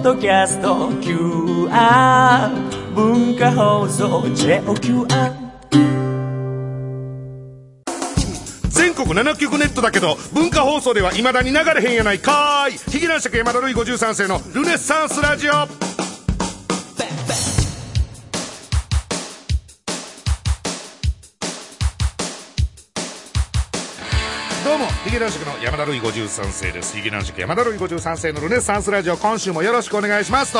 ッドキャスト QR 文化放送 JOQR 全国7局ネットだけど文化放送では未だに流れへんやないかーい。ヒゲ男爵山田るい53世のルネッサンスラジオ。もヒゲ男爵の山田るい53世です。ヒゲ男爵山田るい53世のルネサンスラジオ今週もよろしくお願いしますと。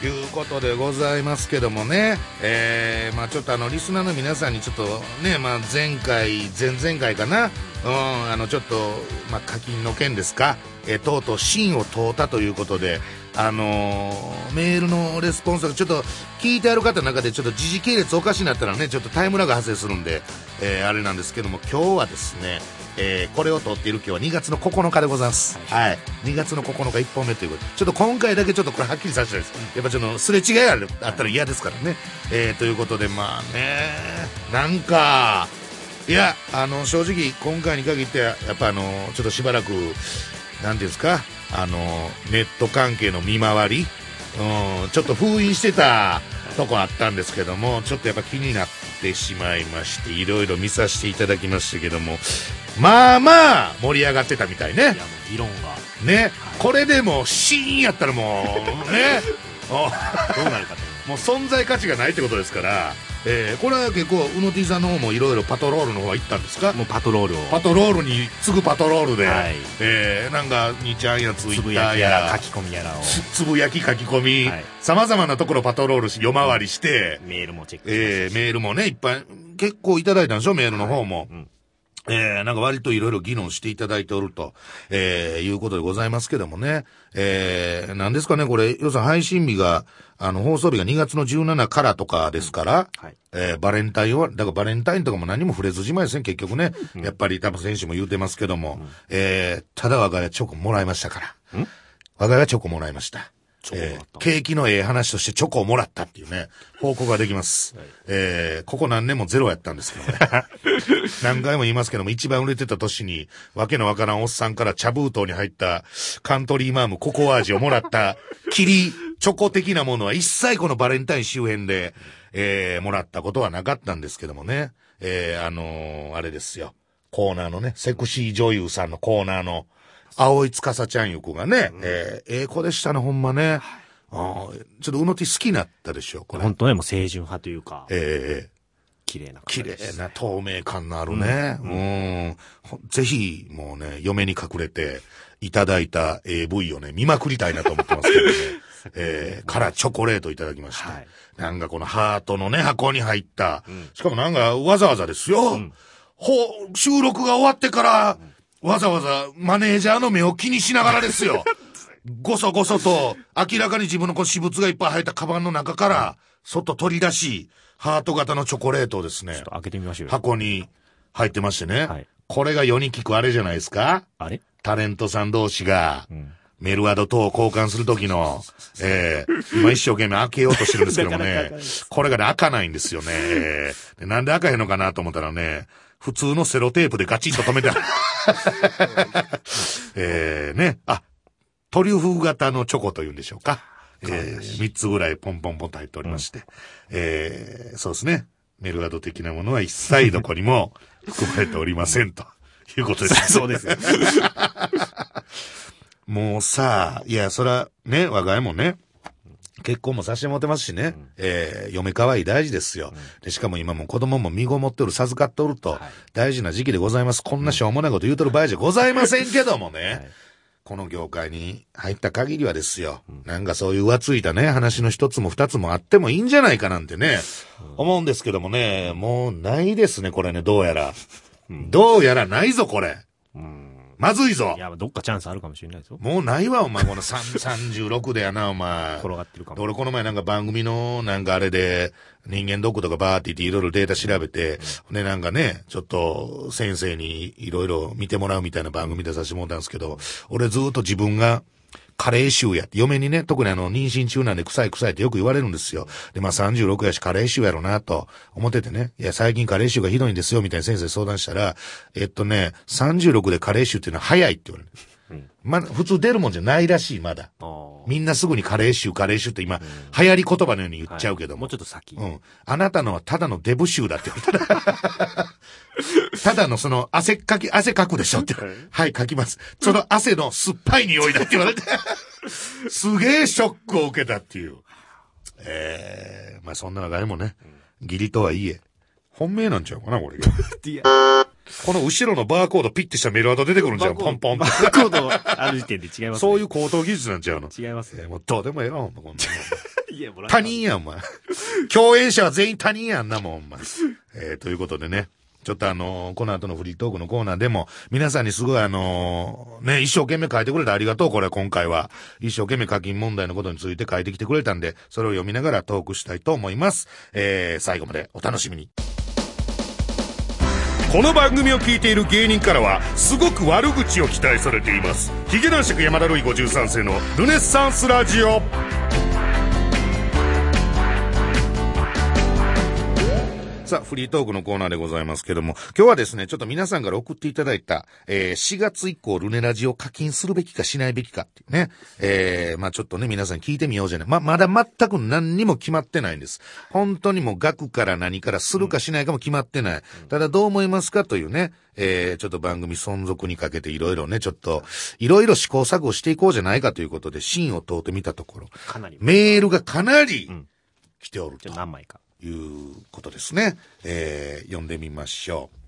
いうことでございますけどもね、えー、まあちょっとあの、リスナーの皆さんにちょっとね、まあ前回、前々回かな、うん、あの、ちょっと、まあ課金の件ですか、えー、とうとう芯を問うたということで、あのーメールのレスポンスがちょっと聞いてある方の中でちょっと時事系列おかしになったらね、ちょっとタイムラグ発生するんで、えーあれなんですけども、今日はですね、えーこれを撮っている今日は2月の9日でございます。はい。2月の9日1本目ということで、ちょっと今回だけちょっとこれはっきりさせたいです。やっぱちょっとすれ違いあるあったら嫌ですからね。えーということで、まあね、なんか、いや、あの、正直、今回に限って、やっぱあの、ちょっとしばらく、なんていうんですか、あの、ネット関係の見回り、うん、ちょっと封印してたとこあったんですけども、ちょっとやっぱ気になってしまいまして、いろいろ見させていただきましたけども、まあまあ、盛り上がってたみたいね。い。やもう議論が。ね、これでもう、シーンやったらもう、ね、おどうなるかもう存在価値がないってことですから、えーこれは結構、うの T さんの方もいろいろパトロールの方は行ったんですか？もうパトロールを。パトロールに次ぐパトロールで、はい。えーなんか、2ちゃんやツイッターやらや書き込みやらを。つつぶやき書き込みはい、さまざまなところパトロールし、夜回りして、メールもチェックしえーメールもね、いっぱい、結構いただいたんでしょ、メールの方も。うんえーなんか割といろいろ議論していただいておると、えーいうことでございますけどもね。えー、なんですかね、これ、要するに配信日が、あの、放送日が2月の17からとかですから、はいえーバレンタインは、だからバレンタインとかも何も触れずじまいですね、結局ね。やっぱり多分選手も言うてますけども、えーただ我が家チョコもらいましたから。我が家はチョコもらいました。えー景気のええ話としてチョコをもらったっていうね、報告ができます。えーここ何年もゼロやったんですけどね。何回も言いますけども、一番売れてた年に、わけのわからんおっさんから茶封筒に入ったカントリーマームココア味をもらった、キリ、チョコ的なものは一切このバレンタイン周辺で、えーもらったことはなかったんですけどもね。えーあのーあれですよ。コーナーのね、セクシー女優さんのコーナーの、青いつかさちゃんいう子がね、えーええ子でしたね、ほんまね。あーちょっとうのて好きになったでしょ、これ。本当ねもう清純派というかええ綺麗な綺麗方ですな透明感のあるね。うん。ほぜひ、もうね、嫁に隠れていただいた AV をね、見まくりたいなと思ってますけどね。えー、からチョコレートいただきました。はいなんかこのハートのね、箱に入った。しかもなんかわざわざですよ。ほ、収録が終わってから、わざわざマネージャーの目を気にしながらですよ。ごそごそと、明らかに自分のこう私物がいっぱい入ったカバンの中から、外取り出し、ハート型のチョコレートをですねちょっと、開けてみましょうよ。箱に入ってましてね。はい。これが世に聞くあれじゃないですか？あれ？タレントさん同士が、ん。メルアド等を交換するときの、えー今一生懸命開けようとしてるんですけどもね。これがね、開かないんですよね。なんで開かへんのかなと思ったらね、普通のセロテープでガチンと止めてある。えーね、あ、トリュフ型のチョコというんでしょうか。えー、3つぐらいポンポンポンと入っておりまして、えーそうですね。メルアド的なものは一切どこにも 含まれておりませんということです。そうですよ もうさ、いや、そら、ね、我が家もね、結婚もさせてもらってますしね、えー嫁可愛い大事ですよ。で、しかも今も子供も身ごもっておる、授かっておると、大事な時期でございます。こんなしょうもないこと言うとる場合じゃございませんけどもね、この業界に入った限りはですよ、なんかそういう浮ついたね、話の一つも二つもあってもいいんじゃないかなんてね、思うんですけどもね、もうないですね、これね、どうやら。どうやらないぞ、これ。まずいぞい。やどっかチャンスあるかもしれないですよもうないわ、お前、この3 36でやな、お前。転がってるかも俺この前なんか番組のなんかあれで人間ドックとかバーって言っていろいろデータ調べて、でなんかね、ちょっと先生にいろいろ見てもらうみたいな番組出させてもらったんですけど、俺ずっと自分がカレー臭やって、嫁にね、特にあの、妊娠中なんで臭い臭いってよく言われるんですよ。で、まあ36やしカレー臭やろなと思っててね、いや、最近カレー臭がひどいんですよ、みたいな先生相談したら、えっとね、36でカレー臭っていうのは早いって言われる。うん、ま普通出るもんじゃないらしい、まだ。みんなすぐにカレー臭、カレー臭って今、うん、流行り言葉のように言っちゃうけども。はい、もうちょっと先。うん。あなたのはただのデブ臭だって言われた。ただのその汗かき、汗かくでしょって。はい、かきます。その汗の酸っぱい匂いだって言われて。すげえショックを受けたっていう。ええー、まあそんな中でもね、義理とはいえ、本命なんちゃうかな、これ。この後ろのバーコードピッてしたメールアド出てくるんじゃん、ポンポン。バーコードある時点で違います、ね、そういう高等技術なんちゃうの違いますね。もうどうでもええわ、ほんま、こんないや、もう他人やん、お前。共演者は全員他人やんな、もん、ほんま。えー、ということでね。ちょっとあのー、この後のフリートークのコーナーでも、皆さんにすごいあのー、ね、一生懸命書いてくれてありがとう、これ今回は。一生懸命課金問題のことについて書いてきてくれたんで、それを読みながらトークしたいと思います。えー、最後までお楽しみに。この番組を聞いている芸人からはすごく悪口を期待されています。ヒゲ男爵山田るい53世のルネッサンスラジオ。さあ、フリートークのコーナーでございますけども、今日はですね、ちょっと皆さんから送っていただいた、えー、4月以降ルネラジを課金するべきかしないべきかっていうね、えー、まあちょっとね、皆さん聞いてみようじゃない。ま、まだ全く何にも決まってないんです。本当にもう額から何からするかしないかも決まってない。ただどう思いますかというね、えー、ちょっと番組存続にかけていろいろね、ちょっと、いろいろ試行錯誤していこうじゃないかということで、芯を通ってみたところ、かなり。メールがかなり来ておると。うん、何枚か。いうことですね。えー、読んでみましょう。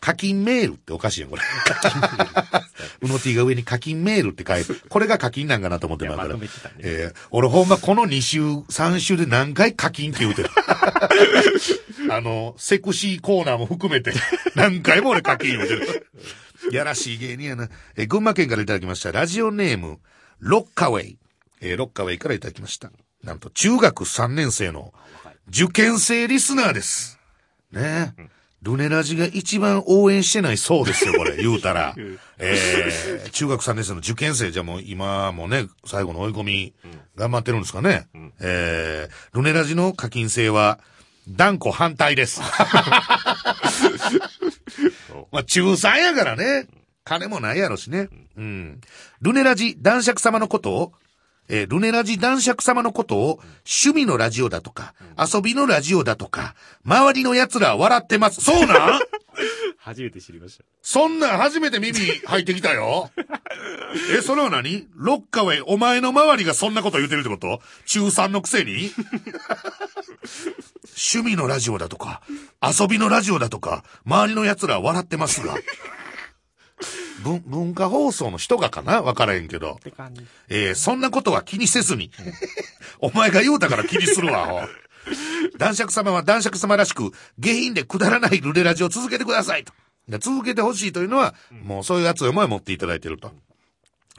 課金メールっておかしいよ、これ。うの T が上に課金メールって書いて、これが課金なんかなと思ってますから。ね、えー、俺ほんまこの2週、3週で何回課金って言うてる。あの、セクシーコーナーも含めて、何回も俺課金言うてる。やらしい芸人やな。えー、群馬県からいただきました。ラジオネーム、ロッカウェイ。えー、ロッカウェイからいただきました。なんと、中学3年生の受験生リスナーです。ねえ。ルネラジが一番応援してないそうですよ、これ、言うたら。えー、中学3年生の受験生じゃもう今もね、最後の追い込み、頑張ってるんですかね。うん、えー、ルネラジの課金制は、断固反対です。まあ、中3やからね。金もないやろしね。うん。ルネラジ男爵様のことをえー、ルネラジ男爵様のことを趣味のラジオだとか、遊びのラジオだとか、周りの奴らは笑ってます。そうなん？初めて知りました。そんなん初めて耳入ってきたよ。え、それは何？ロッカウェイ、お前の周りがそんなこと言うてるってこと？中3のくせに？趣味のラジオだとか、遊びのラジオだとか、周りの奴らは笑ってますが。文、文化放送の人がかな？わからへんけど。えー、そんなことは気にせずに。お前が言うたから気にするわ、男爵様は男爵様らしく、下品でくだらないルレラジを続けてくださいと。続けてほしいというのは、もうそういうやつを思い持っていただいてると。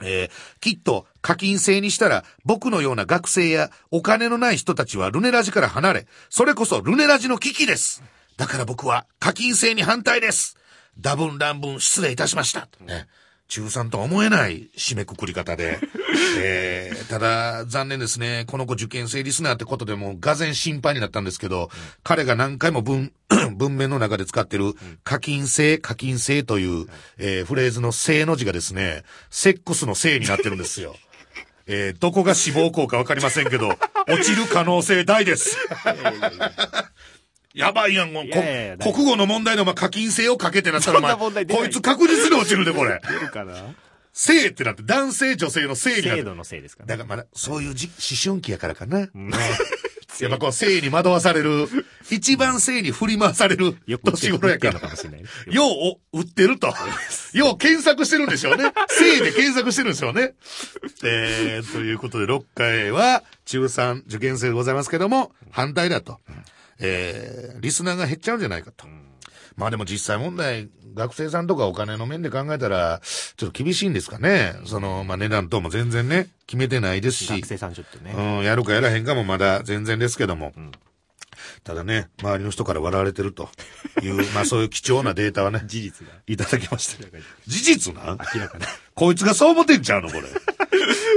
えー、きっと課金制にしたら僕のような学生やお金のない人たちはルネラジから離れ、それこそルネラジの危機です。だから僕は課金制に反対です。多分乱文失礼いたしました。ね。中3とは思えない締めくくり方で。えー、ただ、残念ですね。この子受験生リスナーってことでも、がぜん心配になったんですけど、うん、彼が何回も文、文面の中で使ってる、課金制、課金制という、えー、フレーズの正の字がですね、セックスの性になってるんですよ。えー、どこが死亡効かわかりませんけど、落ちる可能性大です。やばいやん、もう、国語の問題でお前課金制をかけてなったらこいつ確実に落ちるで、これ。出るかな？性ってなって男性女性の性になって。制度の性ですかね。だからまだ、そういうじ思春期やからかな。うん、やっぱこう、性に惑わされる、一番性に振り回される年頃やから。よう、売ってると。よう検索してるんでしょうね。性で検索してるんでしょうね。えー、ということで、6回は、中3受験生でございますけども、反対だと。えー、リスナーが減っちゃうんじゃないかと。まあでも実際問題、学生さんとかお金の面で考えたら、ちょっと厳しいんですかね。その、まあ値段等も全然ね、決めてないですし。学生さんちょっとね。うん、やるかやらへんかもまだ全然ですけども。うんただね、周りの人から笑われてるという、まあそういう貴重なデータはね、事実が。いただきました。事実な明らかな？こいつがそう思ってんちゃうのこれ。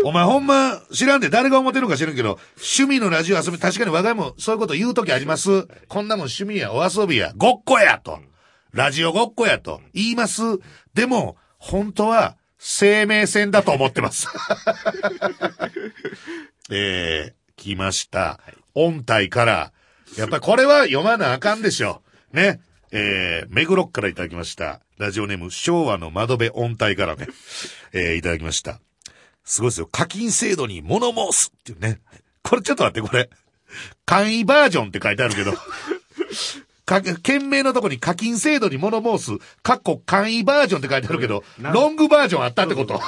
お前ほんま知らんで誰が思ってるか知らんけど、趣味のラジオ遊び、確かに我が家もそういうこと言うときあります。こんなもん趣味や、お遊びや、ごっこやと。ラジオごっこやと言います。でも、本当は生命線だと思ってます。えー、来ました。音体から、やっぱりこれは読まなあかんでしょ。ね。えー、目黒からいただきました。ラジオネーム、昭和の窓辺音体からね、えー、いただきました。すごいですよ。課金制度に物申すっていうね。これちょっと待って、これ。簡易バージョンって書いてあるけど。か、件名のとこに課金制度に物申す、かっこ簡易バージョンって書いてあるけど、なロングバージョンあったってこと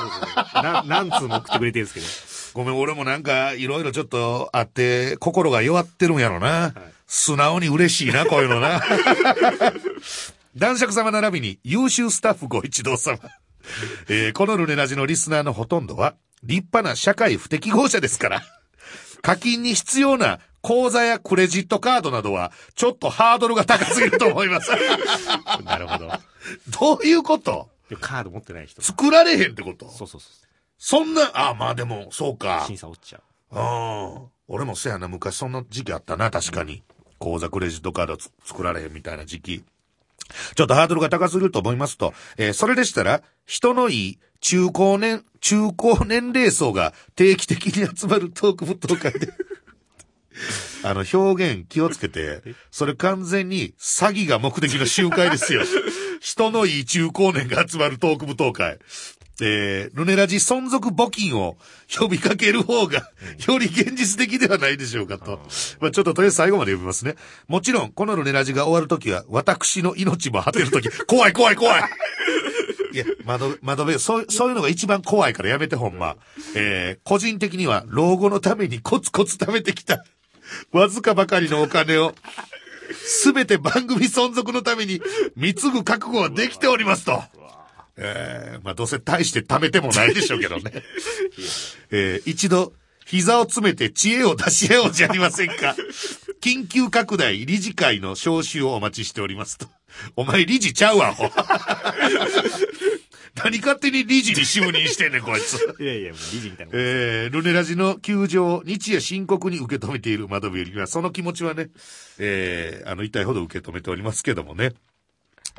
何通も送ってくれてるんですけど。ごめん、俺もなんか、いろいろちょっとあって、心が弱ってるんやろな。素直に嬉しいな、こういうのな。男爵様並びに優秀スタッフご一同様。えーこのルネラジのリスナーのほとんどは、立派な社会不適合者ですから。課金に必要な口座やクレジットカードなどは、ちょっとハードルが高すぎると思います。なるほど。どういうこと？カード持ってない人。作られへんってこと？そうそうそそんな、あ、まあでも、そうかう。。審査落ちちゃう。ああ。俺もせやな、昔そんな時期あったな、確かに。口座クレジットカードつ作られへんみたいな時期。ちょっとハードルが高すぎると思いますと、えーそれでしたら、人のいい中高年、中高年齢層が定期的に集まるトーク舞踏会で、あの、表現気をつけて、それ完全に詐欺が目的の集会ですよ。人のいい中高年が集まるトーク舞踏会。えー、ルネラジ存続募金を呼びかける方が、より現実的ではないでしょうかと。まあちょっととりあえず最後まで読みますね。もちろん、このルネラジが終わるときは、私の命も果てるとき、怖い怖い怖いいや、窓、窓辺、そう、そういうのが一番怖いからやめてほんま。えー、個人的には、老後のためにコツコツ貯めてきた、わずかばかりのお金を、すべて番組存続のために、貢ぐ覚悟はできておりますと。えー、まあどうせ大して貯めてもないでしょうけどね。えー、一度、膝を詰めて知恵を出し合おうじゃありませんか。緊急拡大理事会の招集をお待ちしておりますと。お前理事ちゃうわ、ほ。何勝手に理事に就任してんねん、こいつ。いやいや、もう理事みたいな。えー、ルネラジの休場を日夜深刻に受け止めている窓辺よりは、その気持ちはね、えー、あの、痛いほど受け止めておりますけどもね。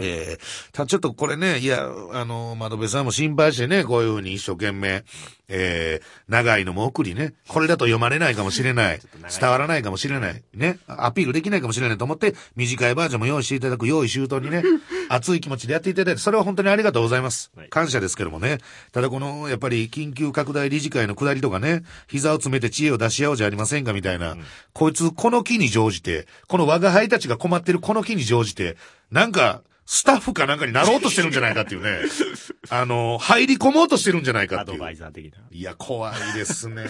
えー、ただちょっとこれね、いや、あの、窓辺さんも心配してね、こういうふうに一生懸命、えー、長いのも送りね、これだと読まれないかもしれな い、伝わらないかもしれない、ね、アピールできないかもしれないと思って、短いバージョンも用意していただく、用意周到にね、熱い気持ちでやっていただいて、それは本当にありがとうございます。はい。感謝ですけどもね。ただこの、やっぱり緊急拡大理事会の下りとかね、膝を詰めて知恵を出し合おうじゃありませんかみたいな、こいつこの木に乗じて、この我が輩たちが困ってるこの木に乗じて、なんか、スタッフかなんかになろうとしてるんじゃないかっていうね。あの、入り込もうとしてるんじゃないかっていうアドバ。イザー的な。いや、怖いですね。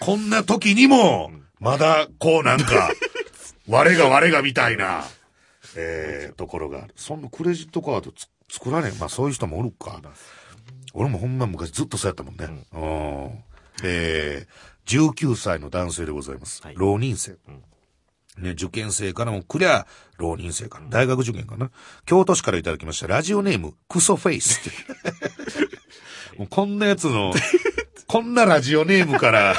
こんな時にも、まだ、こうなんか、我が我がみたいな、えー、ところがある。そんなクレジットカードつ作らねえ。まあそういう人もおるか。俺もほんま昔ずっとそうやったもんね。うん。えー、19歳の男性でございます。はい浪人生。ね、受験生からもくりゃ、浪人生かな。大学受験かな。京都市からいただきました。ラジオネーム、クソフェイスって。もうこんなやつの、こんなラジオネームから、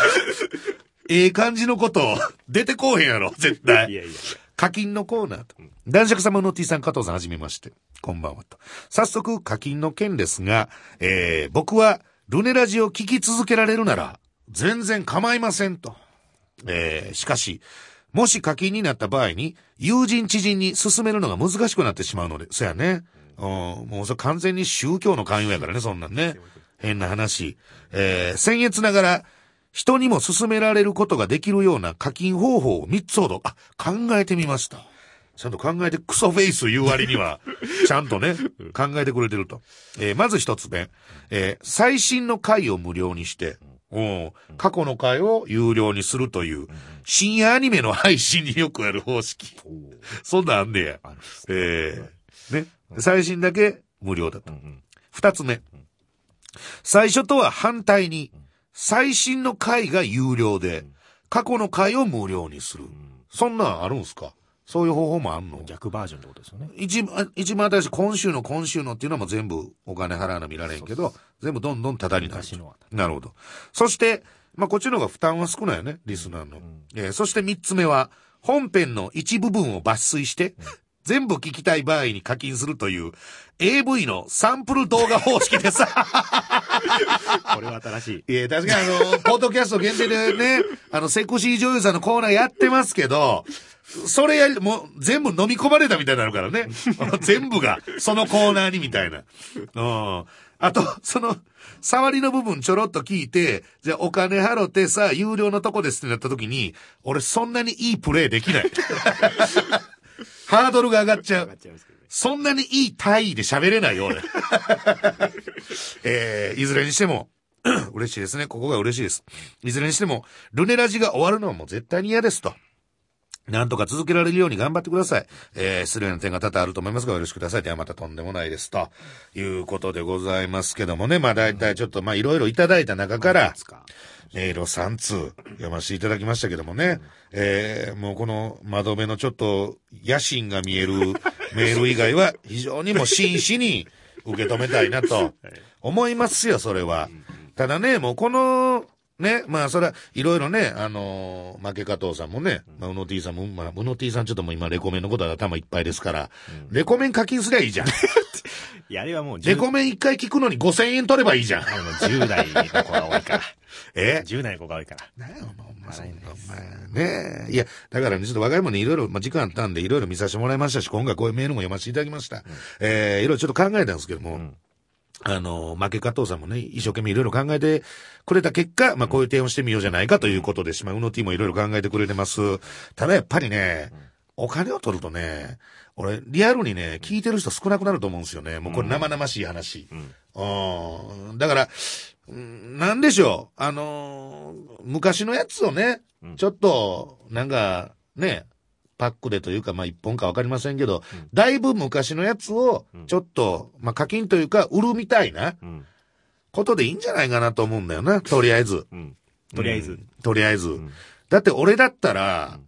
ええ感じのこと、出てこうへんやろ、絶対。いやいやいや。課金のコーナーと。男爵様の T さん、加藤さん、はじめまして。こんばんはと。早速、課金の件ですが、えー、僕は、ルネラジを聞き続けられるなら、全然構いませんと。えー、しかし、もし課金になった場合に、友人知人に勧めるのが難しくなってしまうので、そやね。うん、もうそれ完全に宗教の勧誘やからね、そんなんね。変な話。えー、僭越ながら、人にも勧められることができるような課金方法を3つほど、あ、考えてみました。ちゃんと考えて、クソフェイス言う割には、ちゃんとね、考えてくれてると。えーまず一つ目、えー最新の回を無料にして、うん過去の回を有料にするという、深夜アニメの配信によくある方式。そんなんあんねや。えーね。最新だけ無料だとう。ん二つ目。最初とは反対に、最新の回が有料で、過去の回を無料にする。そんなんあるんすか？そういう方法もあんの？逆バージョンってことですよね。一番、一番新しい今週の今週のっていうのはもう全部お金払わな見られんけど、全部どんどんタダになる。なるほど。そして、まあ、こっちの方が負担は少ないよね、リスナーの。えーそして三つ目は、本編の一部分を抜粋して、全部聞きたい場合に課金するという AV のサンプル動画方式です。これは新しい。いや、確かにあの、ポッドキャスト限定でね、あの、セクシー女優さんのコーナーやってますけど、それやり、もう全部飲み込まれたみたいになるからね。全部が、そのコーナーにみたいな。うん。あと、その、触りの部分ちょろっと聞いて、じゃあお金払ってさ、有料のとこですってなった時に、俺そんなにいいプレイできない。ハードルが上がっちゃう。そんなにいい単位で喋れないよ、俺。えー、いずれにしても、嬉しいですね。ここが嬉しいです。いずれにしても、ルネラジが終わるのはもう絶対に嫌ですと。なんとか続けられるように頑張ってください。えー、失礼な点が多々あると思いますが、お許しください。ではまたとんでもないです。ということでございますけどもね。まあ大体ちょっと、まあいろいろいただいた中から、つか。メールを3通読ませていただきましたけどもね。えー、もうこの窓辺のちょっと野心が見える メール以外は非常にもう真摯に受け止めたいなと思いますよ、それは。ただね、もうこの、ね、まあそれはいろいろね、あのー負け加藤さんもね、まあ、うの T さんも、まあ、うの T さんちょっともう今レコメンのことは頭いっぱいですから、レコメン課金すりゃいいじゃん。いや、あれはもうレ10コメン一回聞くのに5000円取ればいいじゃん。あの10代の子が多いから。え？10代の子が多いから。なんやお前、そんな、お前。ねえ。いや、だからね、ちょっと若いもんにいろいろ、まあ、時間あったんで、いろいろ見させてもらいましたし、今回こういうメールも読ませていただきました。えーいろいろちょっと考えたんですけども、んあの、負け加藤さんもね、一生懸命いろいろ考えてくれた結果、まあ、こういう提案をしてみようじゃないかということで、まあ、うの T もいろいろ考えてくれてます。ただやっぱりね、お金を取るとね、俺、リアルにね、聞いてる人少なくなると思うんですよね。もうこれ生々しい話。うん。だから、うんなんでしょう。あのー昔のやつをね、うんちょっと、なんか、ね、パックでというか、まあ一本かわかりませんけど、だいぶ昔のやつをうん、ちょっと、まあ課金というか、売るみたいなうん。ことでいいんじゃないかなと思うんだよな、とりあえず。うん。とりあえずうん。とりあえず。んだって俺だったら、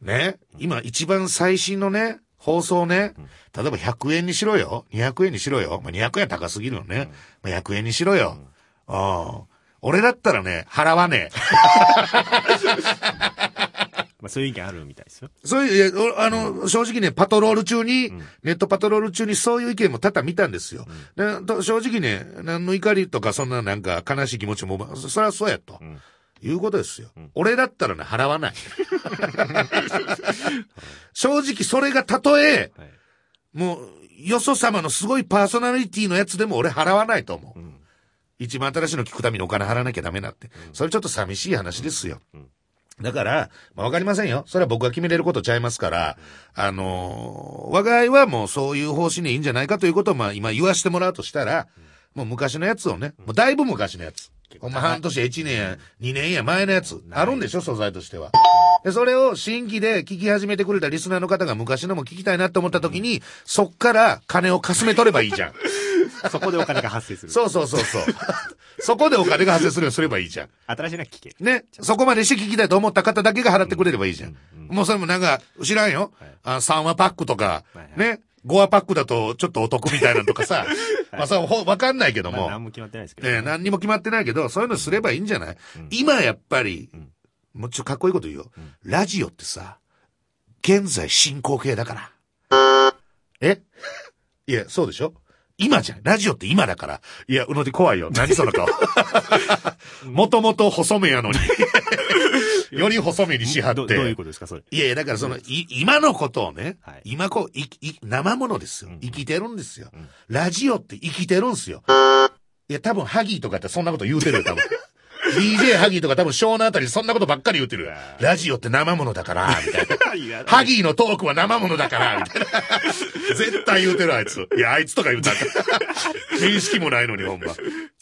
ね、今一番最新のね、放送ね、例えば100円にしろよ、200円にしろよ、まあ、200円は高すぎるよね、まあ、100円にしろよ。ああ俺だったらね、払わね まあそういう意見あるみたいですよ。え。そういう、いや俺あの、正直ね、パトロール中に、ネットパトロール中にそういう意見も多々見たんですよ。でと正直ね、何の怒りとかそんななんか悲しい気持ちも、そそりゃそうやと。んいうことですよ。俺だったらね、払わな い。正直それがたとえ、はい。もう、よそ様のすごいパーソナリティのやつでも俺払わないと思う。ん一番新しいの聞くためにお金払わなきゃダメなって。それちょっと寂しい話ですよ。だから、まあ、わかりませんよ。それは僕が決めれることちゃいますから、あのー我が家はもうそういう方針でいいんじゃないかということをまあ今言わしてもらうとしたら、もう昔のやつをね、もうだいぶ昔のやつ。ほんま半年や1年や2年や前のやつ。あるんでしょ？素材としては。で、それを新規で聞き始めてくれたリスナーの方が昔のも聞きたいなと思った時に、そっから金をかすめ取ればいいじゃん。そこでお金が発生する。そうそうそうそう。そこでお金が発生するようにすればいいじゃん。新しいのは聞ける。ね。そこまでして聞きたいと思った方だけが払ってくれればいいじゃん。もうそれもなんか、知らんよ。あ3話パックとか、はいはいね。5話パックだとちょっとお得みたいなのとかさ。まあさ、ほわかんないけども。まあ何も決まってないですけど。えー何にも決まってないけど、そういうのすればいいんじゃない、今やっぱり、もうちょっとかっこいいこと言うよ。ラジオってさ、現在進行形だから。え？いや、そうでしょ？今じゃん。ラジオって今だから。いや、うので怖いよ。何その顔。もともと細めやのに。より細めにしはって。どどういうことですか、それ？いやいや、だからその、い、今のことをね、はい今こう、い、い、生ものですよ。生きてるんですよ。ラジオって生きてるんですよ。いや、多分、ハギーとかってそんなこと言うてるよ、多分。DJ ハギーとか多分、湘南あたりでそんなことばっかり言うてるよ。ラジオって生ものだから、みたいな。ハギーのトークは生ものだから、みたいな。絶対言うてる、あいつ。いや、あいつとか言うたら。見識もないのに、ほんま。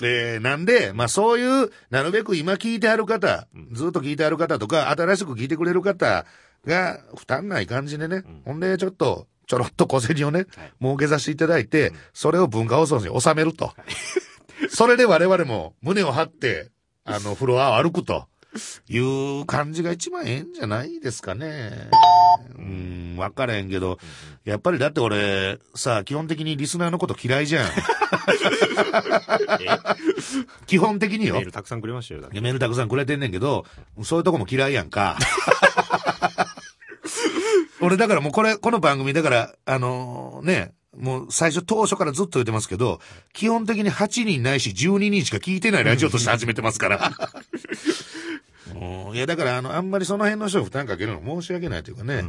えー、なんで、まあそういう、なるべく今聞いてある方、ずっと聞いてある方とか、新しく聞いてくれる方が、負担ない感じでね、ほんで、ちょっと、ちょろっと小銭をね、はい儲けさせていただいて、それを文化放送に収めると。それで我々も胸を張って、あの、フロアを歩くという感じが一番ええんじゃないですかね。うん、分からへんけど、やっぱりだって俺、さ、基本的にリスナーのこと嫌いじゃん。基本的によメー。ルたくさんくれましたよ。メールたくさんくれてんねんけど、そういうとこも嫌いやんか。俺だからもうこれ、この番組だから、あのね、もう最初当初からずっと言ってますけど、基本的に8人ないし12人しか聞いてないラジオとして始めてますから。うんいや、だから、あの、あんまりその辺の人負担かけるの申し訳ないというかね。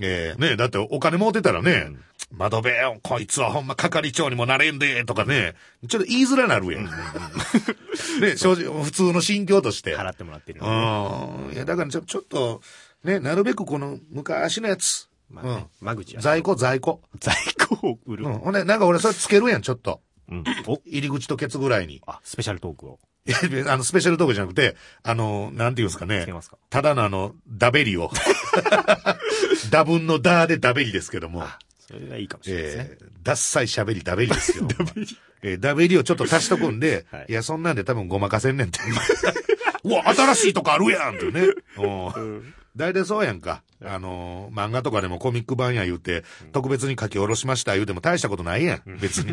えーねだってお金持ってたらね、窓辺よ、こいつはほんま係長にもなれんで、とかね、ちょっと言いづらなるやん。ね、正直、普通の心境として。払ってもらってるのでうん。いや、だからちょ、ちょっと、ね、なるべくこの昔のやつ。まあね間口は。在庫、在庫。在庫を売るう。ん。ほんで、なんか俺それつけるやん、ちょっと。うん。お入り口とケツぐらいに。あ、スペシャルトークを。いやあの、スペシャルトークじゃなくて、あの、なんていうんですかねつけ。ますか？ただのあの、ダベリを。ダブンのダーでダベリですけども。それがいいかもしれないですね。えー、ダッサい喋りダベリですよ。ダベリ。えーダベリをちょっと足しとくんで、はいい、や、そんなんで多分ごまかせんねんって。うわ、新しいとこあるやんってね。うん大体そうやんか。あのー漫画とかでもコミック版や言うて、特別に書き下ろしました言うても大したことないやん。別に。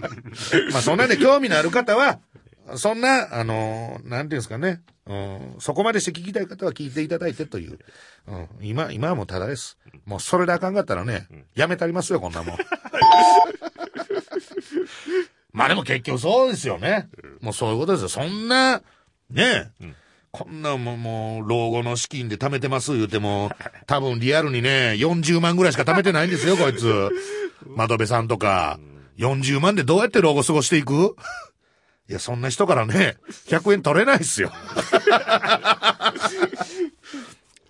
まあそんなんで興味のある方は、そんな、あのーなんていうんですかね。うん、そこまでして聞きたい方は聞いていただいてという。うん、今、今はもうただです。もうそれであかんかったらね、やめたりますよ、こんなもん。まあでも結局そうですよね。もうそういうことですよ。そんな、ねえ、こんなもんもう、老後の資金で貯めてます言うても、多分リアルにね、40万ぐらいしか貯めてないんですよ、こいつ。窓辺さんとか。40万でどうやって老後過ごしていく？いや、そんな人からね、100円取れないっすよ。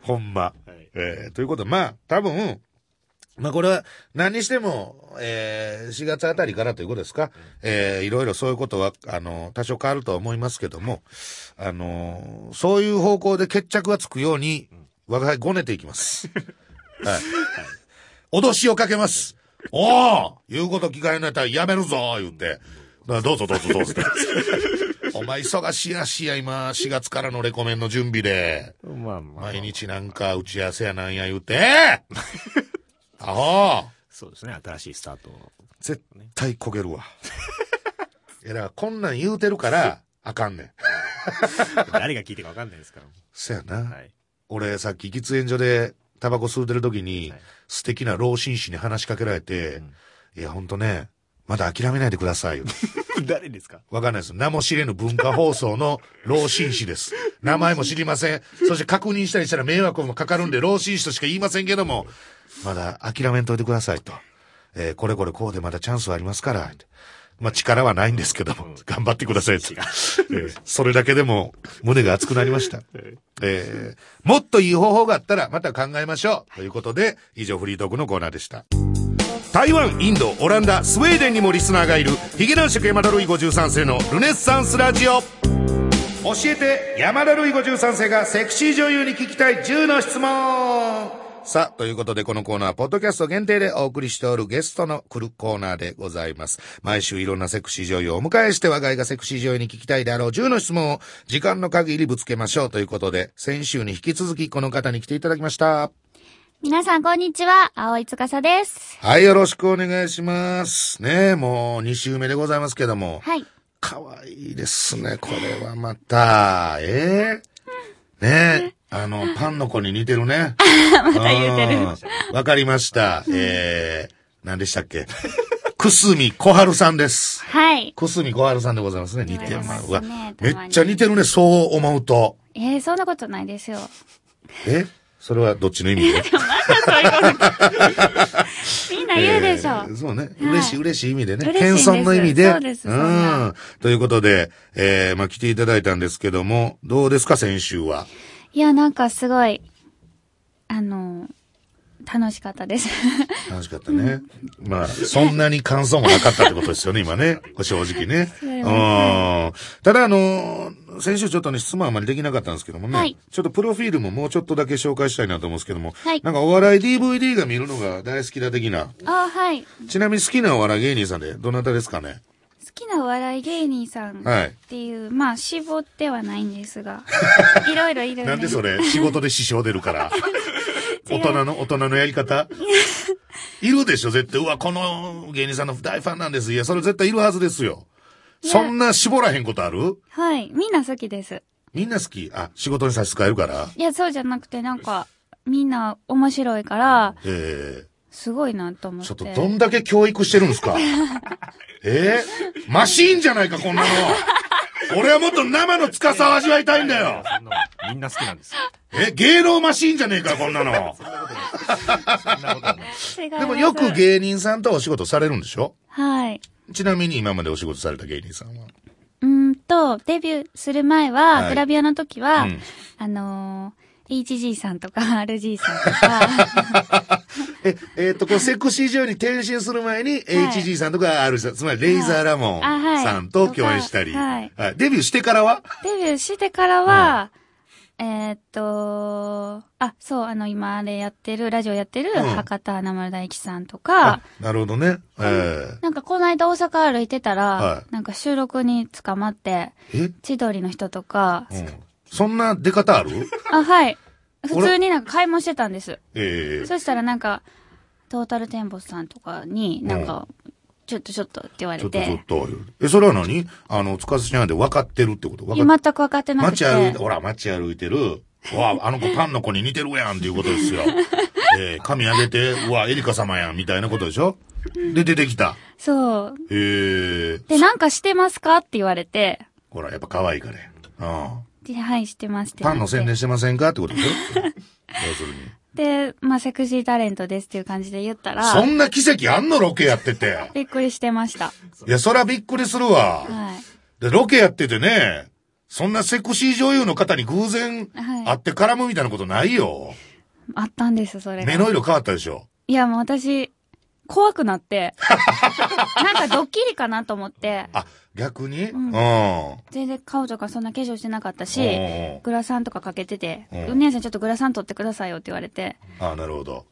ほんま。はいえーということで、まあ、多分、まあこれは何にしても、えー4月あたりからということですか、えーいろいろそういうことは、あの、多少変わるとは思いますけども、あの、そういう方向で決着がつくように、我が輩ごねていきます。はい。脅しをかけます。おお言うこと聞かへんのやったらやめるぞ言って。どうぞどうぞどうぞ。お前忙しいらしいや、今、4月からのレコメンの準備で。まあまあ。毎日なんか打ち合わせやなんや言うて。アホそうですね。新しいスタートを。絶対焦げるわ。いや、だからこんなん言うてるから、あかんねん。誰が聞いてかわかんないですから。そやな。はい。俺、さっき喫煙所でタバコ吸うてる時に、はい素敵な老紳士に話しかけられて、いや、ほんとね、まだ諦めないでくださいよ。誰ですか？わかんないです。名も知れぬ文化放送の老紳士です。名前も知りません。そして確認したりしたら迷惑もかかるんで、老紳士としか言いませんけども、まだ諦めんといてくださいと。えーこれこれこうでまだチャンスはありますから。まあ力はないんですけども、頑張ってくださいと。えーそれだけでも胸が熱くなりました。えーもっといい方法があったらまた考えましょう。ということで、以上フリートークのコーナーでした。台湾、インド、オランダ、スウェーデンにもリスナーがいる、ヒゲ男爵山田ルイ53世のルネッサンスラジオ。教えて、山田ルイ53世がセクシー女優に聞きたい10の質問さあ、ということでこのコーナー、ポッドキャスト限定でお送りしておるゲストの来るコーナーでございます。毎週いろんなセクシー女優をお迎えして、我が家がセクシー女優に聞きたいであろう10の質問を時間の限りぶつけましょうということで、先週に引き続きこの方に来ていただきました。皆さん、こんにちは。青井司です。はい、よろしくお願いします。ねえ、もう2週目でございますけども。はい。かわいいですね、これはまた。ええねえ、あの、パンの子に似てるね。また言うてるわかりました。えー、何でしたっけ？くすみこはるさんです。はい。くすみこはるさんでございますね。似てるますねめっちゃ似てるね、そう思うと。えー、そんなことないですよ。え？それはどっちの意味で？みんな言うでしょ。えーそうね。嬉しい、嬉しい意味でね。謙遜の意味で。そうですう。なんということで、えー、まあ、来ていただいたんですけども、どうですか、先週は？いや、なんかすごい、あの、楽しかったです。楽しかったね。まあ、そんなに感想もなかったってことですよね、今ね。正直ね。ううんは。ただ、あの、先週ちょっとね、質問あまりできなかったんですけどもね。はいちょっとプロフィールももうちょっとだけ紹介したいなと思うんですけども。はいなんかお笑い DVD が見るのが大好きだ的な。あ、はい。ちなみに好きなお笑い芸人さんで、どなたですかね？好きなお笑い芸人さんっはい。ていう、まあ、絞ってはないんですが、いろいろいるなんでそれ？仕事で支障出るから。大人の、大人のやり方？いるでしょ？絶対。うわ、この芸人さんの大ファンなんです。いや、それ絶対いるはずですよ。そんな絞らへんことある？はい。みんな好きです。みんな好き？あ、仕事に差し支えるから。いや、そうじゃなくて、なんか、みんな面白いから、ええすごいなと思って。ちょっとどんだけ教育してるんですか？え？えマシーンじゃないか、こんなの。俺はもっと生の司を味わいたいんだよ。そんなもんみんな好きなんですよ。え、芸能マシーンじゃねえか、こんなの。そんなことない。違いますでもよく芸人さんとお仕事されるんでしょ？はい。ちなみに今までお仕事された芸人さんは？うーんと、デビューする前は、はいグラビアの時は、うんあのー、HG さんとか RG さんとか、え、えっ、と、こう、セクシー女優に転身する前に、HG さんとかさん、つまりレイザーラモンあはい。さんと共演したり、はい。デビューしてからは？デビューしてからは、えーっと、あ、そう、あの、今あれやってる、ラジオやってる、うん。博多華丸大吉さんとか。あ、なるほどね。えなんかこの間大阪歩いてたら、はい。なんか収録に捕まって、え？千鳥の人とか、うん。そんな出方ある？あ、はい。普通になんか買い物してたんです。ええそしたらなんか、トータルテンボスさんとかに、なんか、ちょっとちょっとって言われちょっとちょてっ、と。え、それは何？あの、つかずちゃんで分かってるってこと？分かっいや全く分かってなくて。街歩いて、ほら、街歩いてる。わあ、あの子パンの子に似てるやんっていうことですよ。えー、髪上げて、うわ、エリカ様やん、みたいなことでしょ？で、出てきた。そう。へえ。で、なんかしてますか？って言われて、ほら、やっぱ可愛いからや。うん。で、はい、してますってパンの宣伝ししてませんかってことでしょ？要するに。で、まあ、セクシータレントですっていう感じで言ったら、そんな奇跡あんのロケやってて。びっくりしてました。いや、そらびっくりするわ。はい。で、ロケやっててね、そんなセクシー女優の方に偶然はい会って絡むみたいなことないよ。あったんです、それが。目の色変わったでしょ？いや、もう私、怖くなって、なんかドッキリかなと思って、あ、逆に？うん。全然顔とかそんな化粧してなかったしうん、グラサンとかかけてて、うんお姉さんちょっとグラサン取ってくださいよって言われて、あなるほど。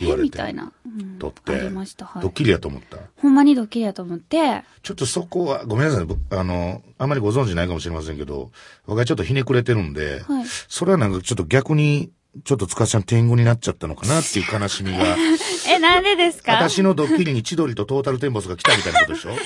言わえれて。みたいな。うん撮って。ありました、はい。ドッキリやと思った？ほんまにドッキリやと思って、ちょっとそこは、ごめんなさいあの、あまりご存知ないかもしれませんけど、僕はちょっとひねくれてるんで、はいそれはなんかちょっと逆に、ちょっとつかしちゃん天狗になっちゃったのかなっていう悲しみが、え、なんでですか？私のドッキリに千鳥とトータルテンボスが来たみたいなことでしょ？違いま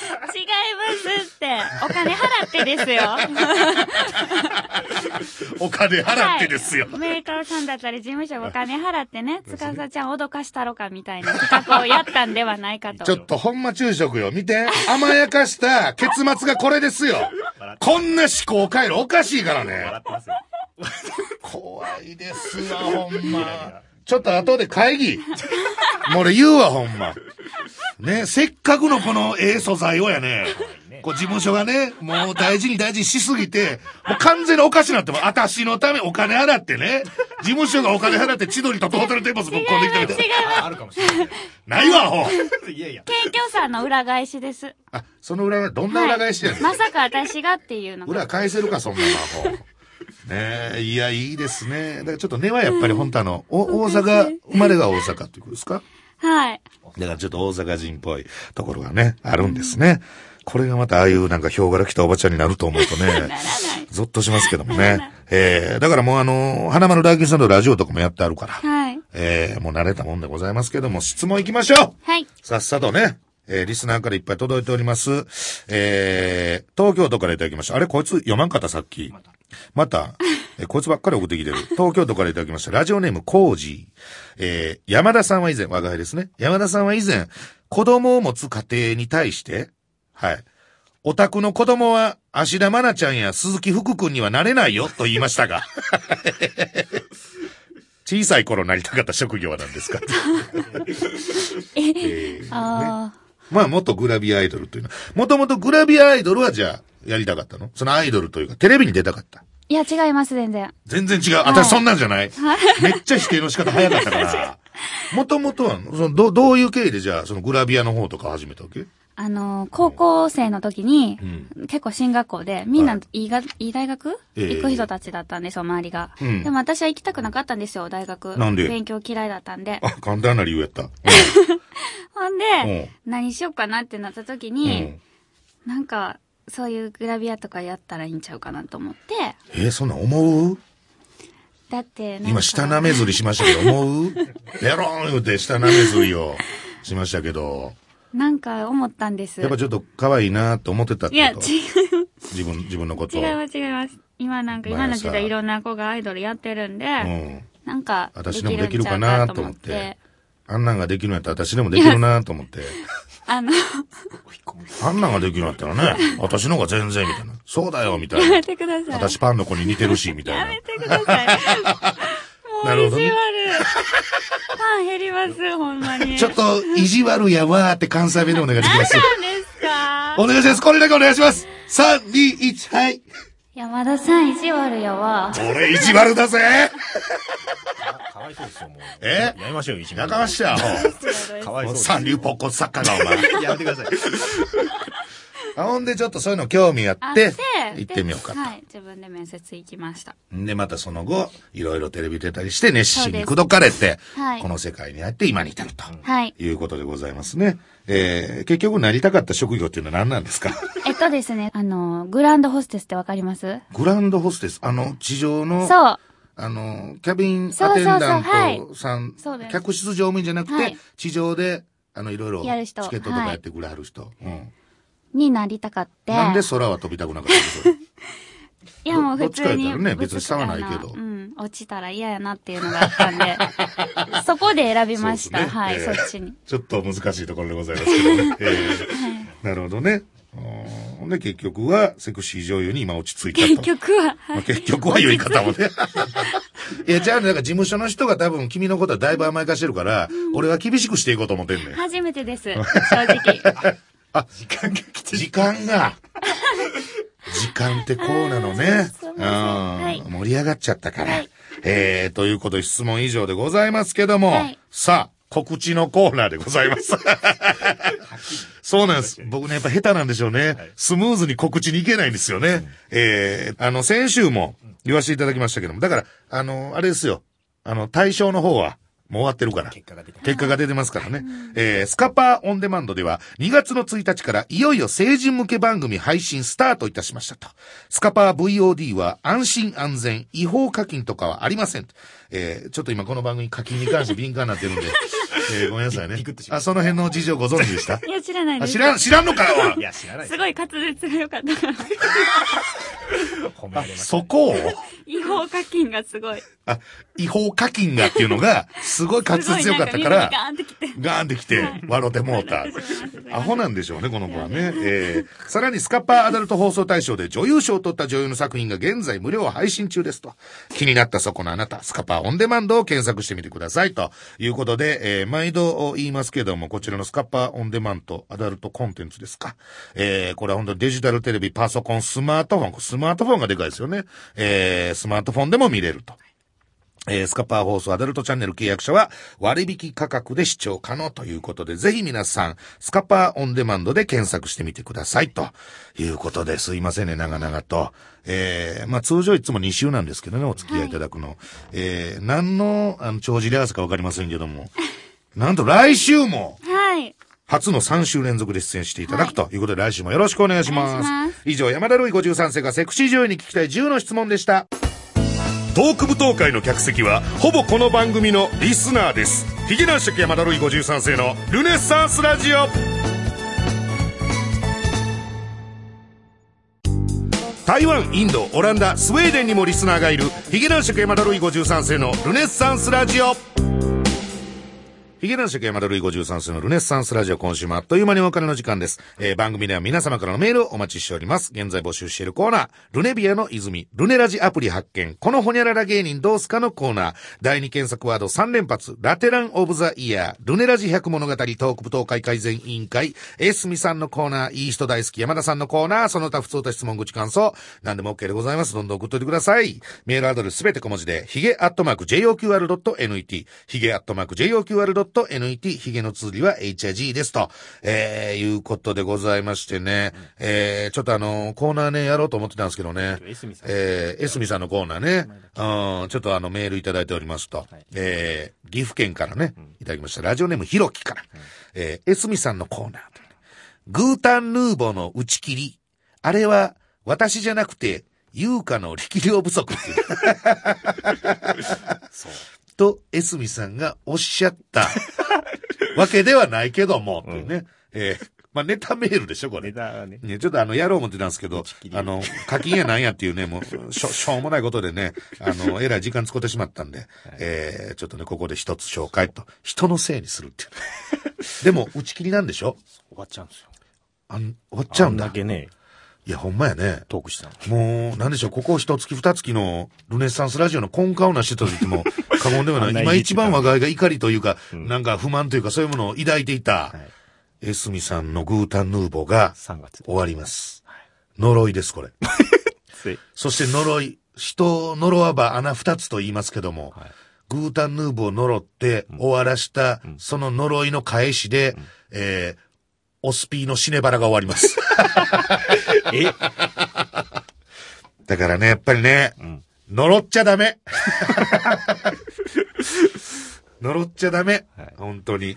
すって。お金払ってですよ。お金払ってですよ。はいメーカーさんだったり事務所がお金払ってね、つかさちゃん脅かしたろかみたいな企画をやったんではないかと。ちょっとほんま昼食よ。見て。甘やかした結末がこれですよ。こんな思考回路おかしいからね。笑ってますよ。怖いですわ、ほんま。ちょっと後で会議。もう俺言うわ、ほんま。ね、せっかくのこのええ素材をやね、こう事務所がね、もう大事に大事にしすぎて、もう完全におかしになっても、私のためお金払ってね、事務所がお金払って千鳥とトータルテンボスぶっ込んできたみたいな。ああるかもしれない。ないわ、ほいやいや。謙虚さの裏返しです。あ、その裏はどんな裏返しやねん。まさか私がっていうのが。裏返せるか、そんな魔法。ねえ、いや、いいですね。だからちょっと根はやっぱり本当あの、お大阪、生まれが大阪っていうことですか？はい。だからちょっと大阪人っぽいところがね、あるんですね。これがまたああいうなんか氷から来たおばちゃんになると思うとね。ゾッとしますけどもね。えー、だからもうあの、花丸大吉さんのラジオとかもやってあるから、はい。えー、もう慣れたもんでございますけども、質問行きましょうはい。さっさとね、えー、リスナーからいっぱい届いております。えー、東京都からいただきました。あれ、こいつ読まんかった、さっき。また、えーこいつばっかり送ってきてる。東京都からいただきました。ラジオネーム、コージー。えー、山田さんは以前、我が輩ですね。山田さんは以前、子供を持つ家庭に対して、はい。お宅の子供は、芦田愛菜ちゃんや鈴木福君にはなれないよ、と言いましたが。小さい頃なりたかった職業は何ですか？えーあまあ、元グラビアアイドルというのは。もともとグラビアアイドルはじゃあ、やりたかったの？そのアイドルというか、テレビに出たかった？ー。いや、違います、全然。全然違う？私そんなんじゃない。めっちゃ否定の仕方早かったから。もともとは、その、ど、どういう経緯でじゃあ、そのグラビアの方とか始めたわけ？あの、高校生の時に、う結構進学校で、みんはないいが、いい大学、ええ。行く人たちだったんですよ、周りが。うん。でも私は行きたくなかったんですよ、大学。なんで？勉強嫌いだったんで。あ、簡単な理由やった。ほんで、何しようかなってなった時うん。に、なんか、そういうグラビアとかやったらいいんちゃうかなと思って、えーそんなん思う？だって今、下舐めずりしましたけど、思う？ベローン言うて下舐めずりをしましたけど、なんか思ったんです。やっぱちょっと可愛いなと思ってたっていや、違う、自分、自分のこと。違います、違います。今なんか、まあ今の時代さいろんな子がアイドルやってるんで、うん。なんか、私でもできるかなとと思ってて。。あんなんができるんやったら私でもできるなと思って。あの、あんなんができるんやったらね、私の方が全然みたいな。そうだよ、みたいやめな。てください。私パンの子に似てるし、みたいなやめ。てください。なるほどね パン減ります、ほんまに。ちょっと、意地悪やわーって関西弁でお願いします？何ですか？お願いします。これだけお願いします。3、2、1、はい。山田さん意地悪やわ。俺意地悪だぜかわいそうですよ、もう。え？やめましょうよ、一やかましや、かわいそう。三流ポッコツ作家がお前。やめてください。あほんでちょっとそういうの興味ああって、行ってみようかと。はい、自分で面接行きました。で、またその後、いろいろテレビ出たりして熱心に口説かれて、はいこの世界に入って今に至ると。はい。いうことでございますね。えー、結局なりたかった職業っていうのは何なんですか？えっとですね、あの、グランドホステスってわかります？グランドホステス、あの、地上の、そう。あの、キャビンそうそうそうアテンダンはいトさん、そうです客室乗務員じゃなくて、はい地上で、あの、いろいろ、チケットとかやってくれはる人。うん。になりたかって。なんで空は飛びたくなかったの いやもう普通に。ね別に差はないけどうん。落ちたら嫌やなっていうのがあったんで、そこで選びました。ねはい、ええそっちに。ちょっと難しいところでございますけどね。えーなるほどね。うんで、結局は、セクシー女優に今落ち着いたと。結局は、まあ結局は言い方もね。いや、じゃあ、なんか事務所の人が多分君のことはだいぶ甘やかしてるから、俺は厳しくしていこうと思ってんねん。初めてです。正直。時間が来て時間が。時間ってこうなのね。うん盛り上がっちゃったから。はいえー、ということで質問以上でございますけども、はいさあ、告知のコーナーでございます。そうなんです。僕ね、やっぱ下手なんでしょうね。スムーズに告知に行けないんですよね。えー、あの、先週も言わせていただきましたけども、だから、あの、あれですよ。あの、対象の方は、もう終わってるから。結果が出て結果が出てますからね。えー、スカパーオンデマンドでは2月の1日からいよいよ成人向け番組配信スタートいたしましたと。スカパー VOD は安心安全、違法課金とかはありません。えー、ちょっと今この番組課金に関して敏感になってるんで、えー、ごめんなさいねあ、その辺の事情ご存知でした？いや、知らないです。あ知らん、知らんのかよおいいや、知らないですす。ごい滑舌が良かった から。そこを、違法課金がすごい。あ、違法課金がっていうのが、すごい滑舌強かったから、ガーンってきて。ガーンってきてはい、笑ってもうた。アホなんでしょうね、この子はね。えー、さらにスカッパーアダルト放送大賞で女優賞を取った女優の作品が現在無料配信中ですと。気になったそこのあなた、スカパーオンデマンドを検索してみてくださいということで、えー、毎度言いますけども、こちらのスカッパーオンデマンドアダルトコンテンツですか。えー、これは本当にデジタルテレビ、パソコン、スマートフォン、スマートフォンがでかいですよね。えー、スマートフォンでも見れると。えースカパー放送アダルトチャンネル契約者は割引価格で視聴可能ということで、ぜひ皆さん、スカパーオンデマンドで検索してみてくださいということですいませんね、長々と。えーまあ通常いつも2週なんですけどね、お付き合いいただくの。えー何の、あの、帳尻合わせかわかりませんけども、なんと来週も、はい。初の3週連続で出演していただくということで、来週もよろしくお願いします。ます以上、山田るい53世がセクシー女優に聞きたい10の質問でした。トーク舞踏会の客席は、ほぼこの番組のリスナーです。ヒゲ男爵山田るい53世のルネッサンスラジオ。台湾、インド、オランダ、スウェーデンにもリスナーがいる、ヒゲ男爵山田るい53世のルネッサンスラジオ。ヒゲ男爵山田るい53世のルネッサンスラジオ今週もあっという間にお別れの時間です。えー番組では皆様からのメールをお待ちしております。現在募集しているコーナー、ルネビアの泉、ルネラジアプリ発見、このホニャララ芸人どうすかのコーナー、第2検索ワード3連発、ラテランオブザイヤー、ルネラジ100物語トーク舞踏会改善委員会、エスミさんのコーナー、いい人大好き山田さんのコーナー、その他普通と質問口感想、何でも OK でございます。どんどん送っといてください。メールアドレスすべて小文字で、ヒゲアットマーク JOQR.net、ヒゲアットマーク JOQR.net、ヒゲの通りは HIG ですと、えー、いうことでございましてね、えー、ちょっとあの、コーナーね、やろうと思ってたんですけどね、エスミさん。えー、エスミさんのコーナーね、うん、ちょっとあの、メールいただいておりますと、えー、岐阜県からね、いただきました。ラジオネームひろきから、えー、エスミさんのコーナーグータンヌーボの打ち切り。あれは、私じゃなくて、優香の力量不足っていう。と、エスミさんがおっしゃった わけではないけども、っていうね。えーまあ、ネタメールでしょ、これネ。タがね。ね、ちょっとあの、やろう思ってたんですけど、あの、課金やなんやっていうね、もう、しょ、しょうもないことでね、あの、えらい時間使ってしまったんで、えー、ちょっとね、ここで一つ紹介と、人のせいにするっていう。でも、打ち切りなんでしょ？終わっちゃうんですよ。あん、終わっちゃうんだ。あだけね、いや、ほんまやね。トークしたの。もう、なんでしょう、ここ一月二月のルネッサンスラジオの根幹をなしてたと言っても 過言ではない。今一番我が家が怒りというか、んなんか不満というかそういうものを抱いていた、はい。エスミさんのグータンヌーボーが3月。終わります。呪いです、これ。そして呪い、人を呪わば穴二つと言いますけども、はいグータンヌーボーを呪って終わらした、その呪いの返しで、えー、オスピーのシネバラが終わります。え？だからね、やっぱりね、ん呪っちゃダメ。呪っちゃダメ。はい本当に。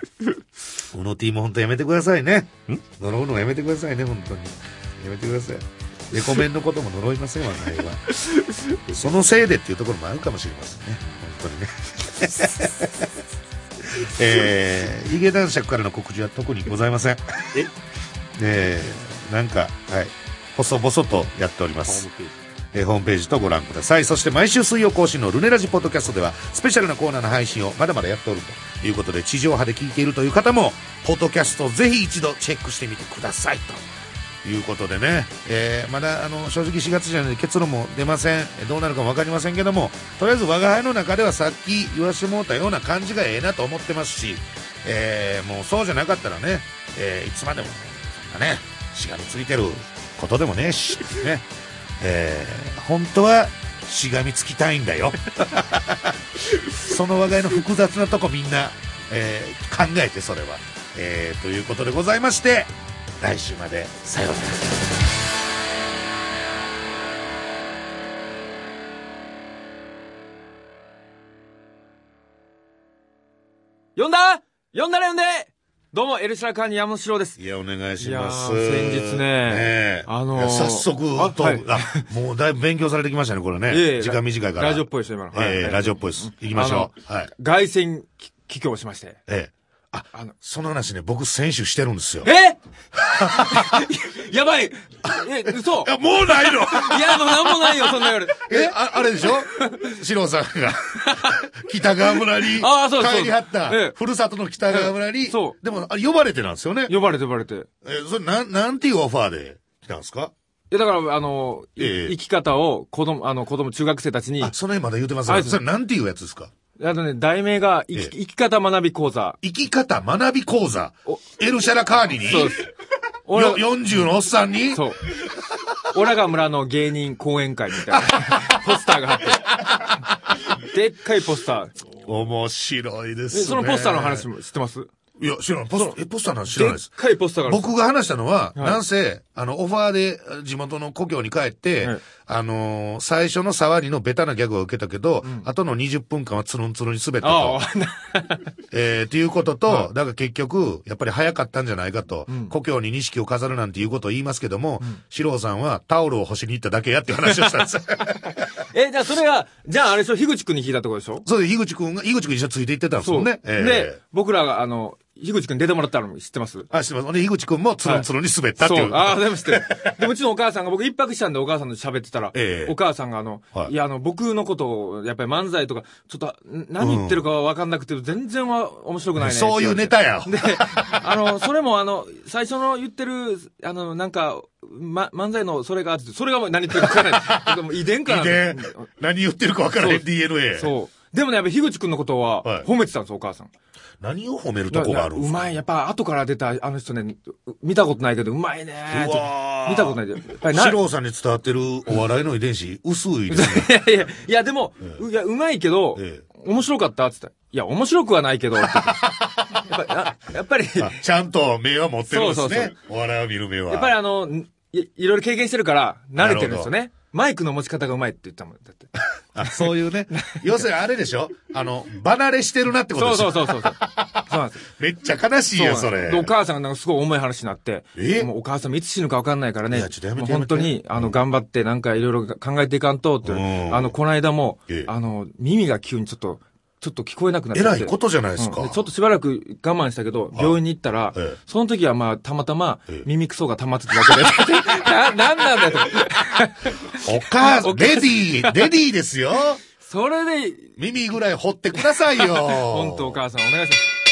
オノティも本当やめてくださいね。呪うのやめてくださいね、本当に。やめてください。レコメンのことも呪いませんわ、ないわ。そのせいでっていうところもあるかもしれませんね。本当にね。えー、ヒゲ男爵からの告知は特にございません。え？えー、なんか、はい。細々とやっております。えホームページとご覧ください。そして毎週水曜更新のルネラジポッドキャストでは、スペシャルなコーナーの配信をまだまだやっておるということで、地上波で聞いているという方も、ポッドキャストをぜひ一度チェックしてみてくださいと。いうことでね、えーまだあの正直4月じゃないので結論も出ません、どうなるかも分かりませんけども、とりあえず我が輩の中ではさっき言わしてもらったような感じがええなと思ってますし、えーもうそうじゃなかったらね、えーいつまでもね、しがみついてることでもねえし、ね、えー本当はしがみつきたいんだよ。その我が家の複雑なとこみんな、えー考えてそれは、えーということでございまして、来週まで。さようなら。呼んだ？呼んだら呼んでどうも、エルシラカーニ山城です。いや、お願いします。先日ねえあのー早速、とあはいあもうだいぶ勉強されてきましたね、これね。いえいえ時間短いから。ラジオっぽいでしょ、今の。はいええラジオっぽいです。行きましょう。はい。凱旋帰郷しまして。ええ。あ、あのその話ね、僕選手してるんですよ。え？やばい。え、嘘。いや、もうないの。いや、もうなんもないよ、そんな夜。え、ああれでしょ？四郎さんが、北川村に帰りはったええ、ふるさとの北川村に、そう。でも、あ呼ばれてなんですよね？呼ばれて呼ばれて。いえ、それ、なん、なんていうオファーで来たんですか？や、だから、あの、いええ。生き方を子供、あの、子供、中学生たちに、あ、その辺まだ言うてます。それ、なんていうやつですか？あとね、題名が、生きええ生き方学び講座。生き方学び講座お。エルシャラカーニに？そうです。俺よ、40のおっさんに？そう。オラが村の芸人講演会みたいな、ポスターが貼って。でっかいポスター。面白いですね。えそのポスターの話も知ってます？いや、知らない。ポスター、え、ポスターなん知らでっないです。かいポスターが僕が話したのは、はいなんせ、あの、オファーで地元の故郷に帰って、はいあのー最初の触りのベタなギャグを受けたけど、後の20分間はつるんつるんに滑ったと。えー、っていうことと、はい。だから結局、やっぱり早かったんじゃないかと、故郷に錦を飾るなんていうことを言いますけども、四郎さんはタオルを干しに行っただけやって話をしたんです。え、じゃあそれが、じゃああれでしょ、樋口くんに聞いたところでしょ？それで、樋口くんが、樋口くん一緒について行ってたんですもんね。えーで、僕らが、あの、樋口くん出てもらったの知ってます？あ、知ってます。ほんで、樋口くんもつるんつるんに滑ったっていう。そう。ああ、でも知ってる。でもうちのお母さんが、僕一泊したんでお母さんと喋ってたら、ええお母さんがあの、はいい、や、あの、僕のことを、やっぱり漫才とか、ちょっと、ん何言ってるかわかんなくて、全然は面白くないね。そういうネタや。で、あの、それもあの、最初の言ってる、あの、なんか、ま、漫才のそれがあって、それがもう何言ってるか分からない。遺伝かなで、何言ってるか分からへんそう DNA。そう。でもね、やっぱ樋口くんのことははい、褒めてたんですよ、お母さん。何を褒めるとこがあるんですか？うまい。やっぱ後から出たあの人ね、う見たことないけど、うまいねーってうわー見たことないで。やっぱりな四郎さんに伝わってるお笑いの遺伝子、薄いですね。いやいや、いやでも、ういや、うまいけど、え面白かったって言ったらいや、面白くはないけど、やっぱやっぱり、あちゃんと目は持ってるんですそうそうね。お笑いを見る目は。やっぱりあの、いいろいろ経験してるから、慣れてるんですよね。マイクの持ち方がうまいって言ったもん。だって。あ、そういうね。要するにあれでしょ？あの、離れしてるなってことそうでしょ？そうそうそうそう。そうなんですよ。めっちゃ悲しいよ、それ。でお母さんがなんかすごい重い話になって。え？もうお母さんもいつ死ぬか分かんないからね。いやちょっとやめてもう本当に、やめてあの、頑張ってなんかいろいろ考えていかんとって。うんあの、この間もええ、あの、耳が急にちょっと、ちょっと聞こえなくなっちゃって。えらいことじゃないですか。うんでちょっとしばらく我慢したけど、病院に行ったら、ええその時はまあ、たまたまええ、耳くそが溜まってただけで。な、なんなんだよと。お母さん、お母さんレディー、レディーですよ。それで、耳ぐらい掘ってくださいよ。本当お母さんお願いします。